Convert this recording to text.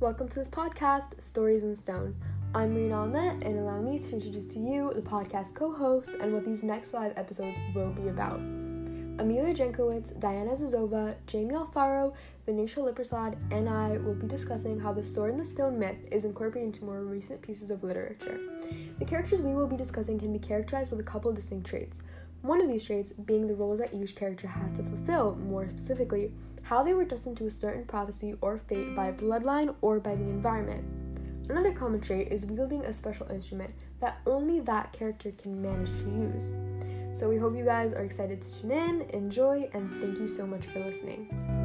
welcome to this podcast, Stories in Stone. I'm Marina Ahmed, and allow me to introduce to you the podcast co hosts and what these next five episodes will be about. Amelia Jankowicz, Diana Zazova, Jamie Alfaro, Venetia Liprasad, and I will be discussing how the Sword in the Stone myth is incorporated into more recent pieces of literature. The characters we will be discussing can be characterized with a couple of distinct traits. One of these traits being the roles that each character had to fulfill, more specifically, how they were destined to a certain prophecy or fate by bloodline or by the environment. Another common trait is wielding a special instrument that only that character can manage to use. So we hope you guys are excited to tune in, enjoy, and thank you so much for listening.